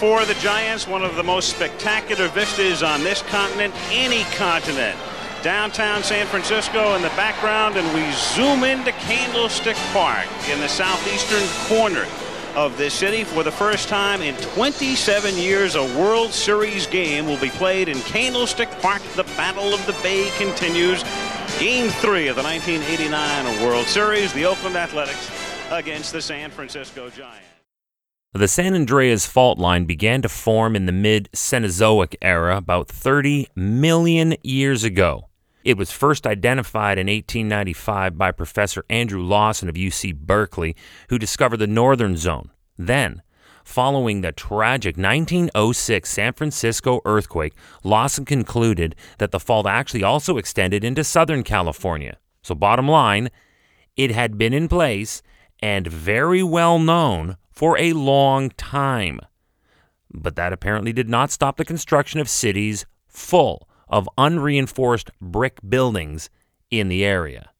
for the Giants, one of the most spectacular vistas on this continent, any continent. Downtown San Francisco in the background, and we zoom into Candlestick Park in the southeastern corner of this city. For the first time in 27 years, a World Series game will be played in Candlestick Park. The Battle of the Bay continues. Game three of the 1989 World Series, the Oakland Athletics against the San Francisco Giants. The San Andreas fault line began to form in the mid Cenozoic era about 30 million years ago. It was first identified in 1895 by Professor Andrew Lawson of UC Berkeley, who discovered the northern zone. Then, following the tragic 1906 San Francisco earthquake, Lawson concluded that the fault actually also extended into Southern California. So, bottom line, it had been in place and very well known for a long time. But that apparently did not stop the construction of cities full of unreinforced brick buildings in the area.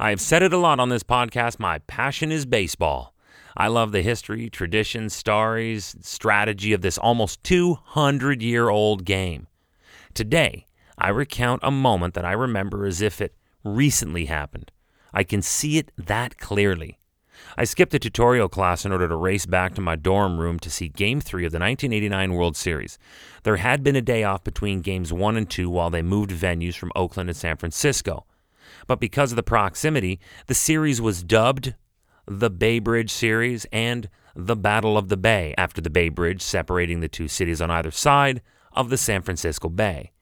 I have said it a lot on this podcast. My passion is baseball. I love the history, tradition, stories, strategy of this almost 200 year old game. Today, I recount a moment that I remember as if it recently happened. I can see it that clearly. I skipped a tutorial class in order to race back to my dorm room to see Game 3 of the 1989 World Series. There had been a day off between Games 1 and 2 while they moved venues from Oakland and San Francisco. But because of the proximity, the series was dubbed the Bay Bridge Series and the Battle of the Bay after the Bay Bridge separating the two cities on either side of the San Francisco Bay.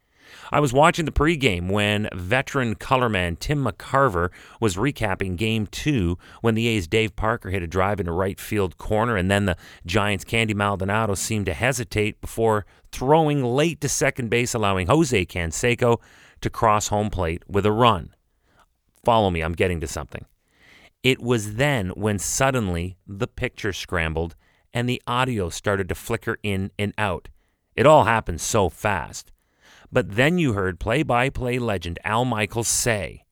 I was watching the pregame when veteran colorman Tim McCarver was recapping game two when the A's Dave Parker hit a drive into right field corner, and then the Giants' Candy Maldonado seemed to hesitate before throwing late to second base, allowing Jose Canseco to cross home plate with a run. Follow me, I'm getting to something. It was then when suddenly the picture scrambled and the audio started to flicker in and out. It all happened so fast. But then you heard play by play legend Al Michaels say,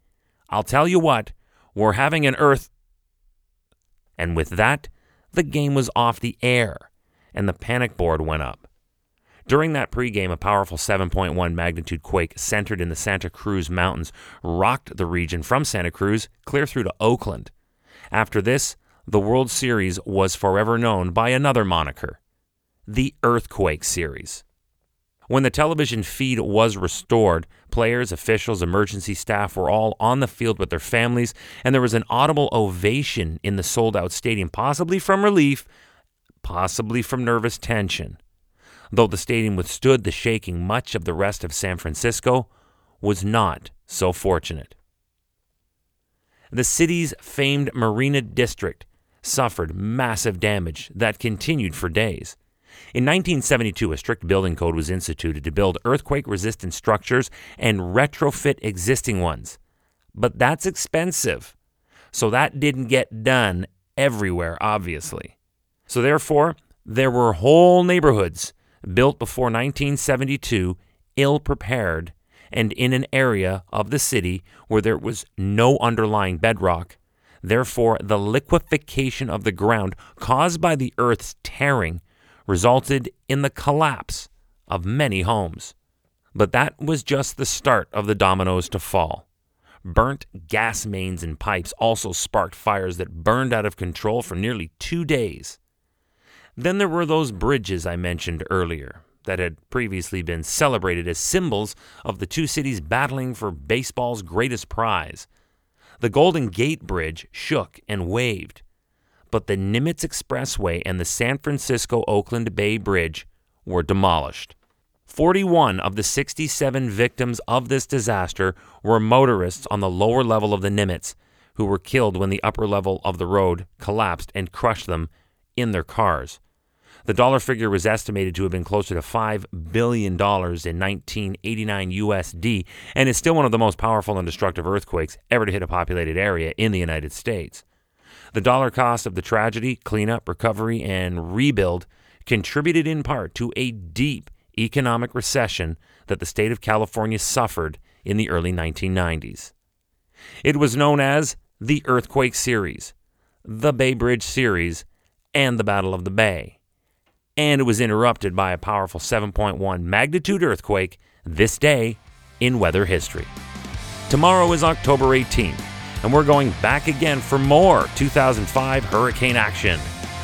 I'll tell you what, we're having an earth. And with that, the game was off the air and the panic board went up. During that pregame, a powerful 7.1 magnitude quake centered in the Santa Cruz Mountains rocked the region from Santa Cruz clear through to Oakland. After this, the World Series was forever known by another moniker the Earthquake Series. When the television feed was restored, players, officials, emergency staff were all on the field with their families, and there was an audible ovation in the sold out stadium, possibly from relief, possibly from nervous tension. Though the stadium withstood the shaking, much of the rest of San Francisco was not so fortunate. The city's famed Marina District suffered massive damage that continued for days. In 1972, a strict building code was instituted to build earthquake resistant structures and retrofit existing ones. But that's expensive. So that didn't get done everywhere, obviously. So therefore, there were whole neighborhoods built before 1972 ill prepared and in an area of the city where there was no underlying bedrock. Therefore, the liquefaction of the ground caused by the earth's tearing resulted in the collapse of many homes. But that was just the start of the dominoes to fall. Burnt gas mains and pipes also sparked fires that burned out of control for nearly two days. Then there were those bridges I mentioned earlier that had previously been celebrated as symbols of the two cities battling for baseball's greatest prize. The Golden Gate Bridge shook and waved, but the Nimitz Expressway and the San Francisco Oakland Bay Bridge were demolished. 41 of the 67 victims of this disaster were motorists on the lower level of the Nimitz who were killed when the upper level of the road collapsed and crushed them in their cars. The dollar figure was estimated to have been closer to $5 billion in 1989 USD and is still one of the most powerful and destructive earthquakes ever to hit a populated area in the United States. The dollar cost of the tragedy, cleanup, recovery, and rebuild contributed in part to a deep economic recession that the state of California suffered in the early 1990s. It was known as the Earthquake Series, the Bay Bridge Series, and the Battle of the Bay. and it was interrupted by a powerful 7.1 magnitude earthquake this day in weather history. Tomorrow is October 18th, and we're going back again for more 2005 hurricane action.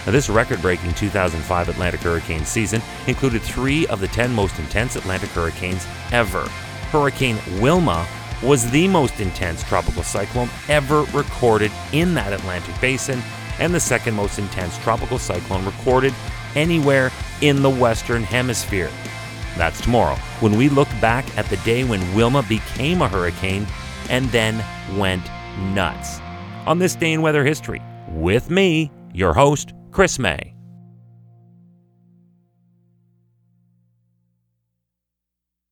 Now, this record breaking 2005 Atlantic hurricane season included three of the 10 most intense Atlantic hurricanes ever. Hurricane Wilma was the most intense tropical cyclone ever recorded in that Atlantic basin and the second most intense tropical cyclone recorded anywhere in the Western Hemisphere. That's tomorrow when we look back at the day when Wilma became a hurricane and then went nuts. On this day in weather history, with me, your host, Chris May.